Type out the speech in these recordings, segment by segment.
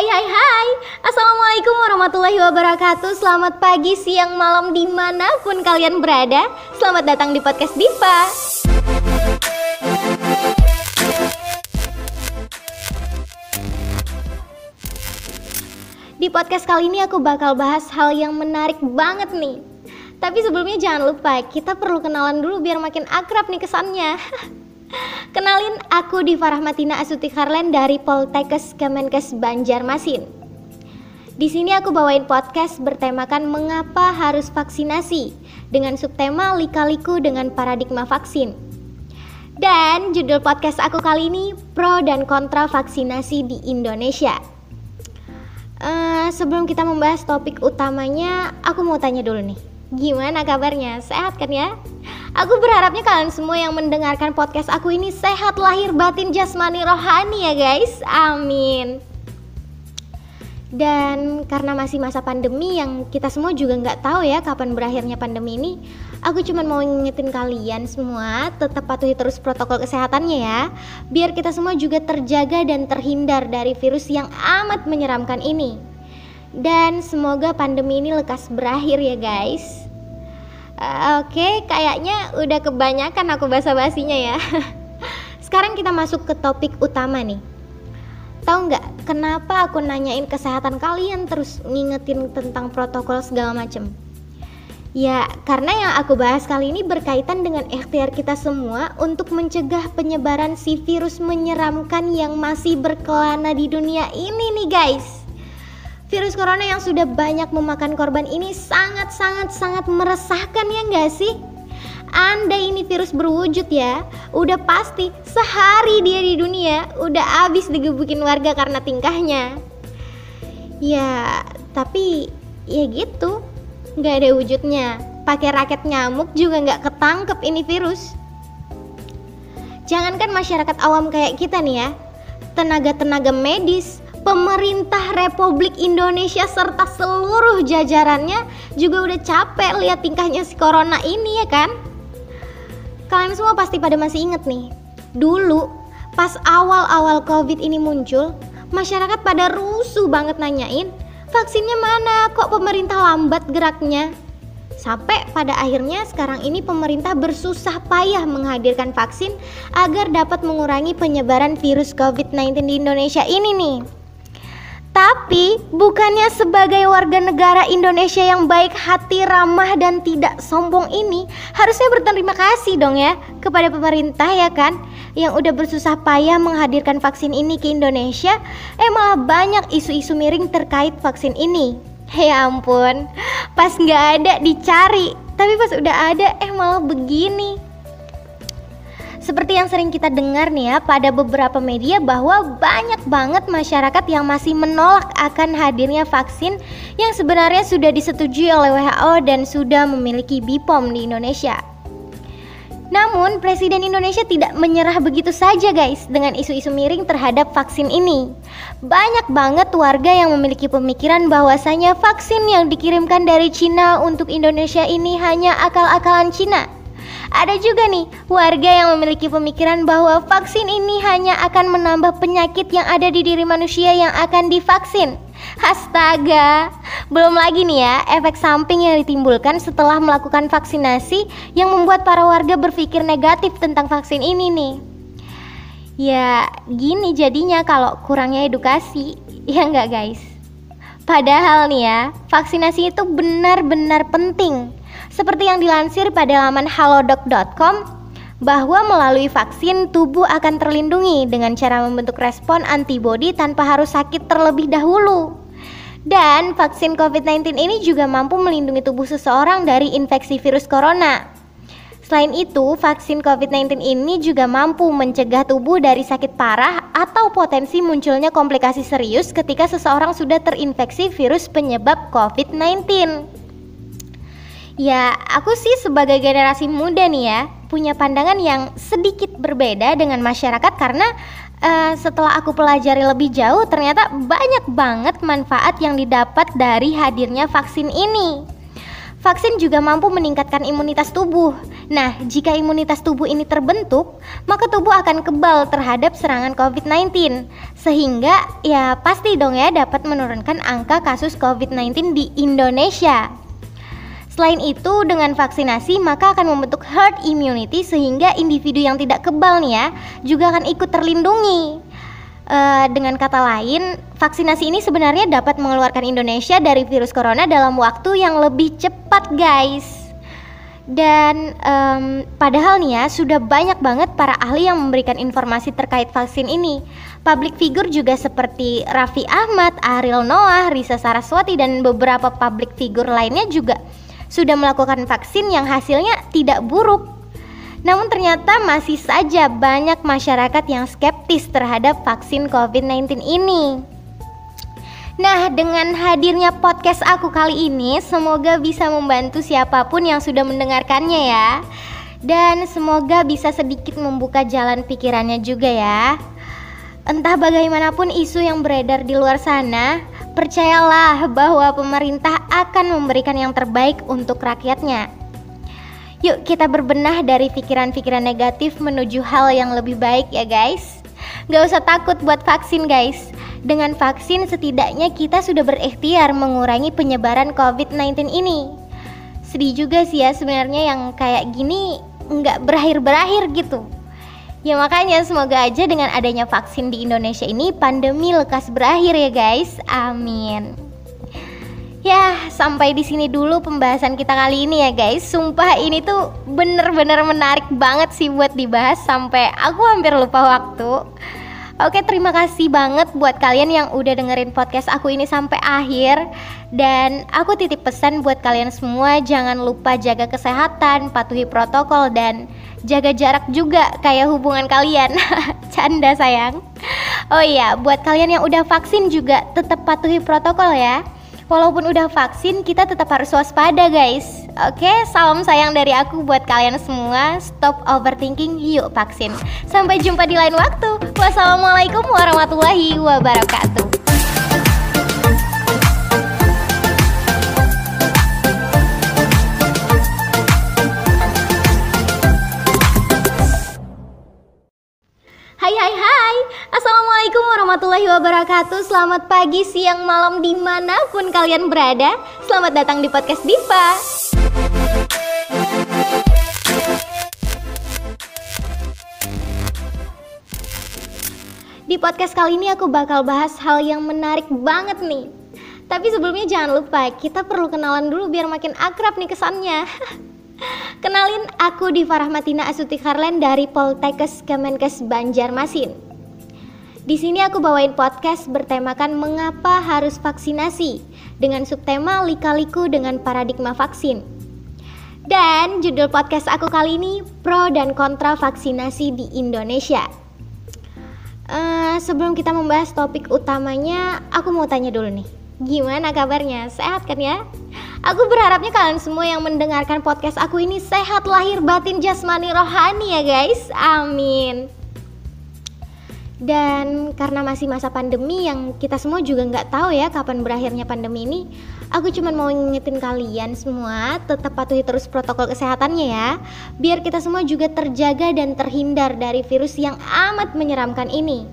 Hai hai hai. Assalamualaikum warahmatullahi wabarakatuh. Selamat pagi, siang, malam di mana pun kalian berada. Selamat datang di podcast Diva. Di podcast kali ini aku bakal bahas hal yang menarik banget nih. Tapi sebelumnya jangan lupa kita perlu kenalan dulu biar makin akrab nih kesannya Kenalin, aku Diva Rahmatina Asuti Karlen dari Poltekkes Kemenkes Banjarmasin. Di sini aku bawain podcast bertemakan mengapa harus vaksinasi dengan subtema lika-liku dengan paradigma vaksin. Dan judul podcast aku kali ini pro dan kontra vaksinasi di Indonesia. Uh, sebelum kita membahas topik utamanya, aku mau tanya dulu nih, gimana kabarnya? Sehat kan ya? Aku berharapnya kalian semua yang mendengarkan podcast aku ini sehat lahir batin jasmani rohani ya guys. Amin. Dan karena masih masa pandemi yang kita semua juga nggak tahu ya kapan berakhirnya pandemi ini, aku cuma mau ngingetin kalian semua tetap patuhi terus protokol kesehatannya ya, biar kita semua juga terjaga dan terhindar dari virus yang amat menyeramkan ini. Dan semoga pandemi ini lekas berakhir ya guys. Uh, Oke, okay, kayaknya udah kebanyakan aku basa-basinya ya. Sekarang kita masuk ke topik utama nih. Tahu nggak kenapa aku nanyain kesehatan kalian terus ngingetin tentang protokol segala macem? Ya, karena yang aku bahas kali ini berkaitan dengan ikhtiar kita semua untuk mencegah penyebaran si virus menyeramkan yang masih berkelana di dunia ini nih guys. Virus corona yang sudah banyak memakan korban ini sangat-sangat-sangat meresahkan ya nggak sih? Anda ini virus berwujud ya, udah pasti sehari dia di dunia udah abis digebukin warga karena tingkahnya. Ya, tapi ya gitu, nggak ada wujudnya. Pakai raket nyamuk juga nggak ketangkep ini virus. Jangankan masyarakat awam kayak kita nih ya, tenaga-tenaga medis, pemerintah Republik Indonesia serta seluruh jajarannya juga udah capek lihat tingkahnya si corona ini ya kan? Kalian semua pasti pada masih inget nih. Dulu pas awal-awal Covid ini muncul, masyarakat pada rusuh banget nanyain, vaksinnya mana? Kok pemerintah lambat geraknya? Sampai pada akhirnya sekarang ini pemerintah bersusah payah menghadirkan vaksin agar dapat mengurangi penyebaran virus COVID-19 di Indonesia ini nih. Tapi bukannya sebagai warga negara Indonesia yang baik hati, ramah dan tidak sombong ini harusnya berterima kasih dong ya kepada pemerintah ya kan yang udah bersusah payah menghadirkan vaksin ini ke Indonesia eh malah banyak isu-isu miring terkait vaksin ini. Ya ampun, pas nggak ada dicari, tapi pas udah ada eh malah begini. Seperti yang sering kita dengar nih ya pada beberapa media bahwa banyak banget masyarakat yang masih menolak akan hadirnya vaksin yang sebenarnya sudah disetujui oleh WHO dan sudah memiliki BPOM di Indonesia. Namun, Presiden Indonesia tidak menyerah begitu saja guys dengan isu-isu miring terhadap vaksin ini. Banyak banget warga yang memiliki pemikiran bahwasanya vaksin yang dikirimkan dari Cina untuk Indonesia ini hanya akal-akalan Cina ada juga nih warga yang memiliki pemikiran bahwa vaksin ini hanya akan menambah penyakit yang ada di diri manusia yang akan divaksin. Astaga, belum lagi nih ya efek samping yang ditimbulkan setelah melakukan vaksinasi yang membuat para warga berpikir negatif tentang vaksin ini nih. Ya, gini jadinya kalau kurangnya edukasi, ya enggak guys? Padahal nih ya, vaksinasi itu benar-benar penting seperti yang dilansir pada laman halodoc.com bahwa melalui vaksin tubuh akan terlindungi dengan cara membentuk respon antibodi tanpa harus sakit terlebih dahulu. Dan vaksin COVID-19 ini juga mampu melindungi tubuh seseorang dari infeksi virus corona. Selain itu, vaksin COVID-19 ini juga mampu mencegah tubuh dari sakit parah atau potensi munculnya komplikasi serius ketika seseorang sudah terinfeksi virus penyebab COVID-19. Ya, aku sih sebagai generasi muda nih ya, punya pandangan yang sedikit berbeda dengan masyarakat karena uh, setelah aku pelajari lebih jauh ternyata banyak banget manfaat yang didapat dari hadirnya vaksin ini. Vaksin juga mampu meningkatkan imunitas tubuh. Nah, jika imunitas tubuh ini terbentuk, maka tubuh akan kebal terhadap serangan COVID-19. Sehingga ya pasti dong ya dapat menurunkan angka kasus COVID-19 di Indonesia. Selain itu, dengan vaksinasi maka akan membentuk herd immunity sehingga individu yang tidak kebal nih ya juga akan ikut terlindungi. Uh, dengan kata lain, vaksinasi ini sebenarnya dapat mengeluarkan Indonesia dari virus corona dalam waktu yang lebih cepat, guys. Dan um, padahal nih ya sudah banyak banget para ahli yang memberikan informasi terkait vaksin ini. Public figure juga seperti Raffi Ahmad, Ariel Noah, Risa Saraswati dan beberapa public figure lainnya juga sudah melakukan vaksin yang hasilnya tidak buruk namun ternyata masih saja banyak masyarakat yang skeptis terhadap vaksin COVID-19 ini. Nah, dengan hadirnya podcast aku kali ini, semoga bisa membantu siapa pun yang sudah mendengarkannya ya. Dan semoga bisa sedikit membuka jalan pikirannya juga ya. Entah bagaimanapun isu yang beredar di luar sana, percayalah bahwa pemerintah akan memberikan yang terbaik untuk rakyatnya. Yuk kita berbenah dari pikiran-pikiran negatif menuju hal yang lebih baik ya guys. Gak usah takut buat vaksin guys. Dengan vaksin setidaknya kita sudah berikhtiar mengurangi penyebaran COVID-19 ini. Sedih juga sih ya sebenarnya yang kayak gini nggak berakhir-berakhir gitu Ya makanya semoga aja dengan adanya vaksin di Indonesia ini pandemi lekas berakhir ya guys Amin Ya, sampai di sini dulu pembahasan kita kali ini ya guys. Sumpah ini tuh bener-bener menarik banget sih buat dibahas sampai aku hampir lupa waktu. Oke, terima kasih banget buat kalian yang udah dengerin podcast aku ini sampai akhir. Dan aku titip pesan buat kalian semua jangan lupa jaga kesehatan, patuhi protokol dan jaga jarak juga kayak hubungan kalian. Canda sayang. Oh iya, buat kalian yang udah vaksin juga tetap patuhi protokol ya. Walaupun udah vaksin, kita tetap harus waspada guys Oke, salam sayang dari aku buat kalian semua. Stop overthinking, yuk vaksin. Sampai jumpa di lain waktu. Wassalamualaikum warahmatullahi wabarakatuh Hai hai hai. Assalamualaikum warahmatullahi wabarakatuh. Selamat pagi, siang, malam di mana pun kalian berada. Selamat datang di Podcast Diva. Di podcast kali ini aku bakal bahas hal yang menarik banget nih. Tapi sebelumnya jangan lupa kita perlu kenalan dulu biar makin akrab nih kesannya Kenalin, aku Diva Rahmatina Asuti Karlen dari Poltekkes Kemenkes Banjarmasin. Di sini aku bawain podcast bertemakan mengapa harus vaksinasi dengan subtema lika-liku dengan paradigma vaksin. Dan judul podcast aku kali ini pro dan kontra vaksinasi di Indonesia. Uh, sebelum kita membahas topik utamanya, aku mau tanya dulu nih, gimana kabarnya? Sehat kan ya? Aku berharapnya kalian semua yang mendengarkan podcast aku ini sehat lahir batin jasmani rohani ya guys. Amin. Dan karena masih masa pandemi yang kita semua juga nggak tahu ya kapan berakhirnya pandemi ini, aku cuma mau ngingetin kalian semua tetap patuhi terus protokol kesehatannya ya, biar kita semua juga terjaga dan terhindar dari virus yang amat menyeramkan ini.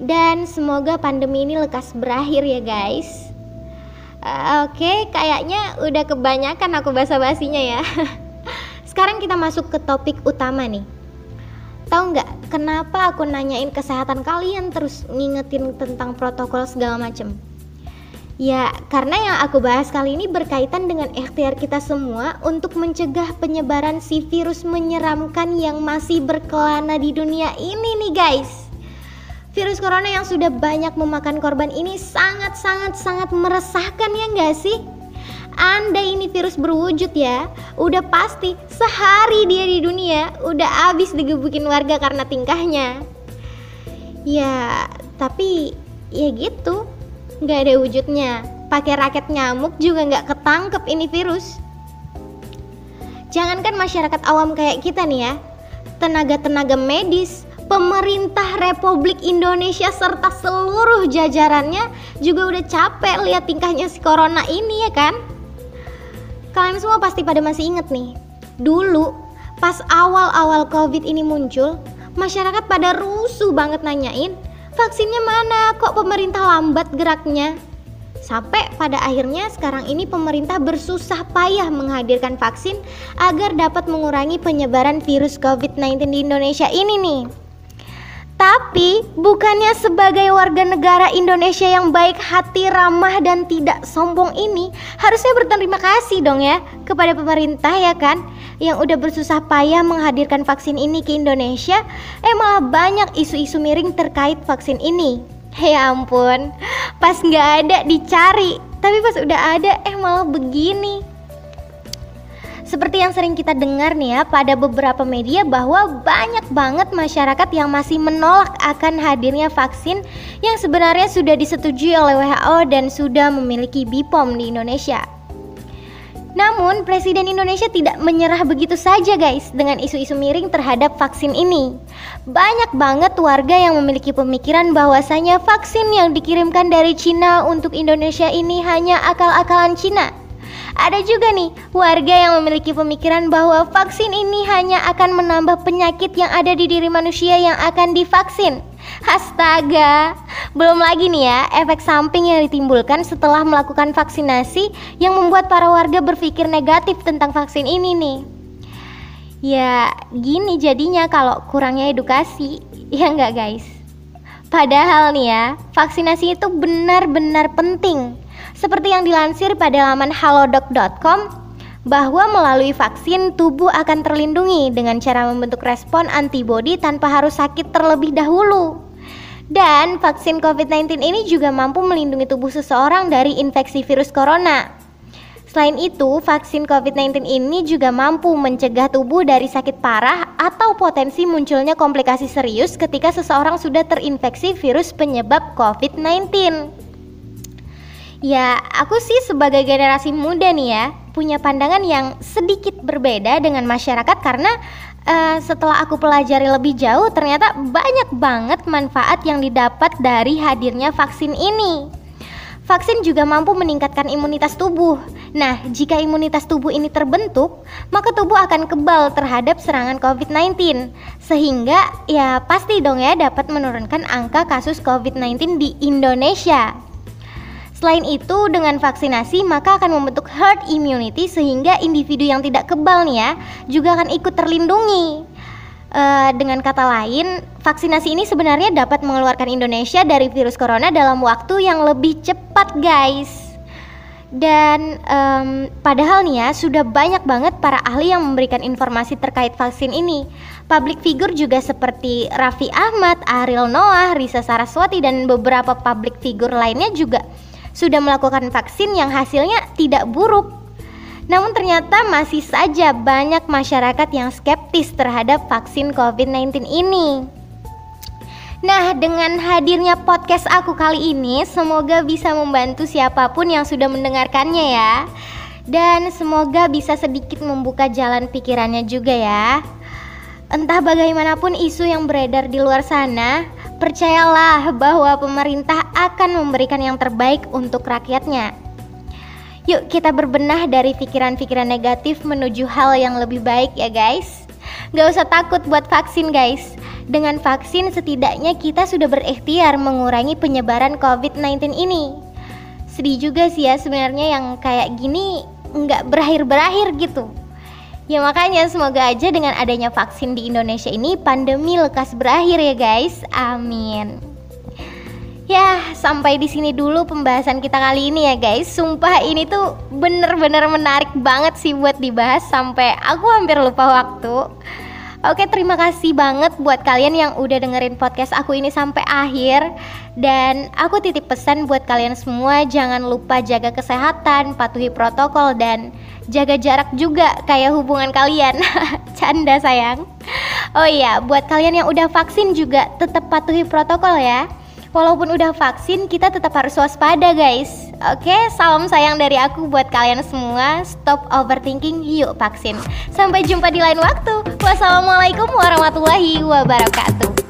Dan semoga pandemi ini lekas berakhir ya guys. Uh, Oke, okay, kayaknya udah kebanyakan aku basa-basinya ya. Sekarang kita masuk ke topik utama nih. Tahu nggak kenapa aku nanyain kesehatan kalian terus ngingetin tentang protokol segala macem? Ya, karena yang aku bahas kali ini berkaitan dengan ikhtiar kita semua untuk mencegah penyebaran si virus menyeramkan yang masih berkelana di dunia ini nih guys. Virus corona yang sudah banyak memakan korban ini sangat-sangat-sangat meresahkan ya nggak sih? Anda ini virus berwujud ya, udah pasti sehari dia di dunia udah abis digebukin warga karena tingkahnya. Ya, tapi ya gitu, nggak ada wujudnya. Pakai raket nyamuk juga nggak ketangkep ini virus. Jangankan masyarakat awam kayak kita nih ya, tenaga-tenaga medis, pemerintah Republik Indonesia serta seluruh jajarannya juga udah capek lihat tingkahnya si corona ini ya kan Kalian semua pasti pada masih inget nih. Dulu pas awal-awal Covid ini muncul, masyarakat pada rusuh banget nanyain, vaksinnya mana? Kok pemerintah lambat geraknya? Sampai pada akhirnya sekarang ini pemerintah bersusah payah menghadirkan vaksin agar dapat mengurangi penyebaran virus COVID-19 di Indonesia ini nih. Tapi bukannya sebagai warga negara Indonesia yang baik hati, ramah dan tidak sombong ini harusnya berterima kasih dong ya kepada pemerintah ya kan yang udah bersusah payah menghadirkan vaksin ini ke Indonesia. Eh malah banyak isu-isu miring terkait vaksin ini. Ya ampun, pas nggak ada dicari, tapi pas udah ada eh malah begini. Seperti yang sering kita dengar nih ya pada beberapa media bahwa banyak banget masyarakat yang masih menolak akan hadirnya vaksin yang sebenarnya sudah disetujui oleh WHO dan sudah memiliki BPOM di Indonesia. Namun, Presiden Indonesia tidak menyerah begitu saja guys dengan isu-isu miring terhadap vaksin ini. Banyak banget warga yang memiliki pemikiran bahwasanya vaksin yang dikirimkan dari Cina untuk Indonesia ini hanya akal-akalan Cina ada juga nih warga yang memiliki pemikiran bahwa vaksin ini hanya akan menambah penyakit yang ada di diri manusia yang akan divaksin. Astaga, belum lagi nih ya efek samping yang ditimbulkan setelah melakukan vaksinasi yang membuat para warga berpikir negatif tentang vaksin ini nih. Ya, gini jadinya kalau kurangnya edukasi, ya enggak guys? Padahal nih ya, vaksinasi itu benar-benar penting seperti yang dilansir pada laman halodoc.com, bahwa melalui vaksin tubuh akan terlindungi dengan cara membentuk respon antibodi tanpa harus sakit terlebih dahulu. Dan vaksin COVID-19 ini juga mampu melindungi tubuh seseorang dari infeksi virus corona. Selain itu, vaksin COVID-19 ini juga mampu mencegah tubuh dari sakit parah atau potensi munculnya komplikasi serius ketika seseorang sudah terinfeksi virus penyebab COVID-19. Ya, aku sih sebagai generasi muda nih ya, punya pandangan yang sedikit berbeda dengan masyarakat karena uh, setelah aku pelajari lebih jauh ternyata banyak banget manfaat yang didapat dari hadirnya vaksin ini. Vaksin juga mampu meningkatkan imunitas tubuh. Nah, jika imunitas tubuh ini terbentuk, maka tubuh akan kebal terhadap serangan COVID-19. Sehingga ya pasti dong ya dapat menurunkan angka kasus COVID-19 di Indonesia. Selain itu, dengan vaksinasi maka akan membentuk herd immunity sehingga individu yang tidak kebal nih ya juga akan ikut terlindungi. Uh, dengan kata lain, vaksinasi ini sebenarnya dapat mengeluarkan Indonesia dari virus corona dalam waktu yang lebih cepat, guys. Dan um, padahal nih ya sudah banyak banget para ahli yang memberikan informasi terkait vaksin ini. Public figure juga seperti Raffi Ahmad, Ariel Noah, Risa Saraswati dan beberapa public figure lainnya juga sudah melakukan vaksin yang hasilnya tidak buruk. Namun ternyata masih saja banyak masyarakat yang skeptis terhadap vaksin COVID-19 ini. Nah, dengan hadirnya podcast aku kali ini, semoga bisa membantu siapa pun yang sudah mendengarkannya ya. Dan semoga bisa sedikit membuka jalan pikirannya juga ya. Entah bagaimanapun isu yang beredar di luar sana, percayalah bahwa pemerintah akan memberikan yang terbaik untuk rakyatnya. Yuk kita berbenah dari pikiran-pikiran negatif menuju hal yang lebih baik ya guys. Gak usah takut buat vaksin guys. Dengan vaksin setidaknya kita sudah berikhtiar mengurangi penyebaran COVID-19 ini. Sedih juga sih ya sebenarnya yang kayak gini nggak berakhir-berakhir gitu. Ya makanya semoga aja dengan adanya vaksin di Indonesia ini pandemi lekas berakhir ya guys. Amin. Ya, sampai di sini dulu pembahasan kita kali ini ya guys. Sumpah ini tuh bener-bener menarik banget sih buat dibahas sampai aku hampir lupa waktu. Oke, terima kasih banget buat kalian yang udah dengerin podcast aku ini sampai akhir. Dan aku titip pesan buat kalian semua jangan lupa jaga kesehatan, patuhi protokol dan jaga jarak juga kayak hubungan kalian. Canda sayang. Oh iya, buat kalian yang udah vaksin juga tetap patuhi protokol ya. Walaupun udah vaksin, kita tetap harus waspada guys. Oke, salam sayang dari aku buat kalian semua. Stop overthinking, yuk vaksin. Sampai jumpa di lain waktu. Wassalamualaikum warahmatullahi wabarakatuh.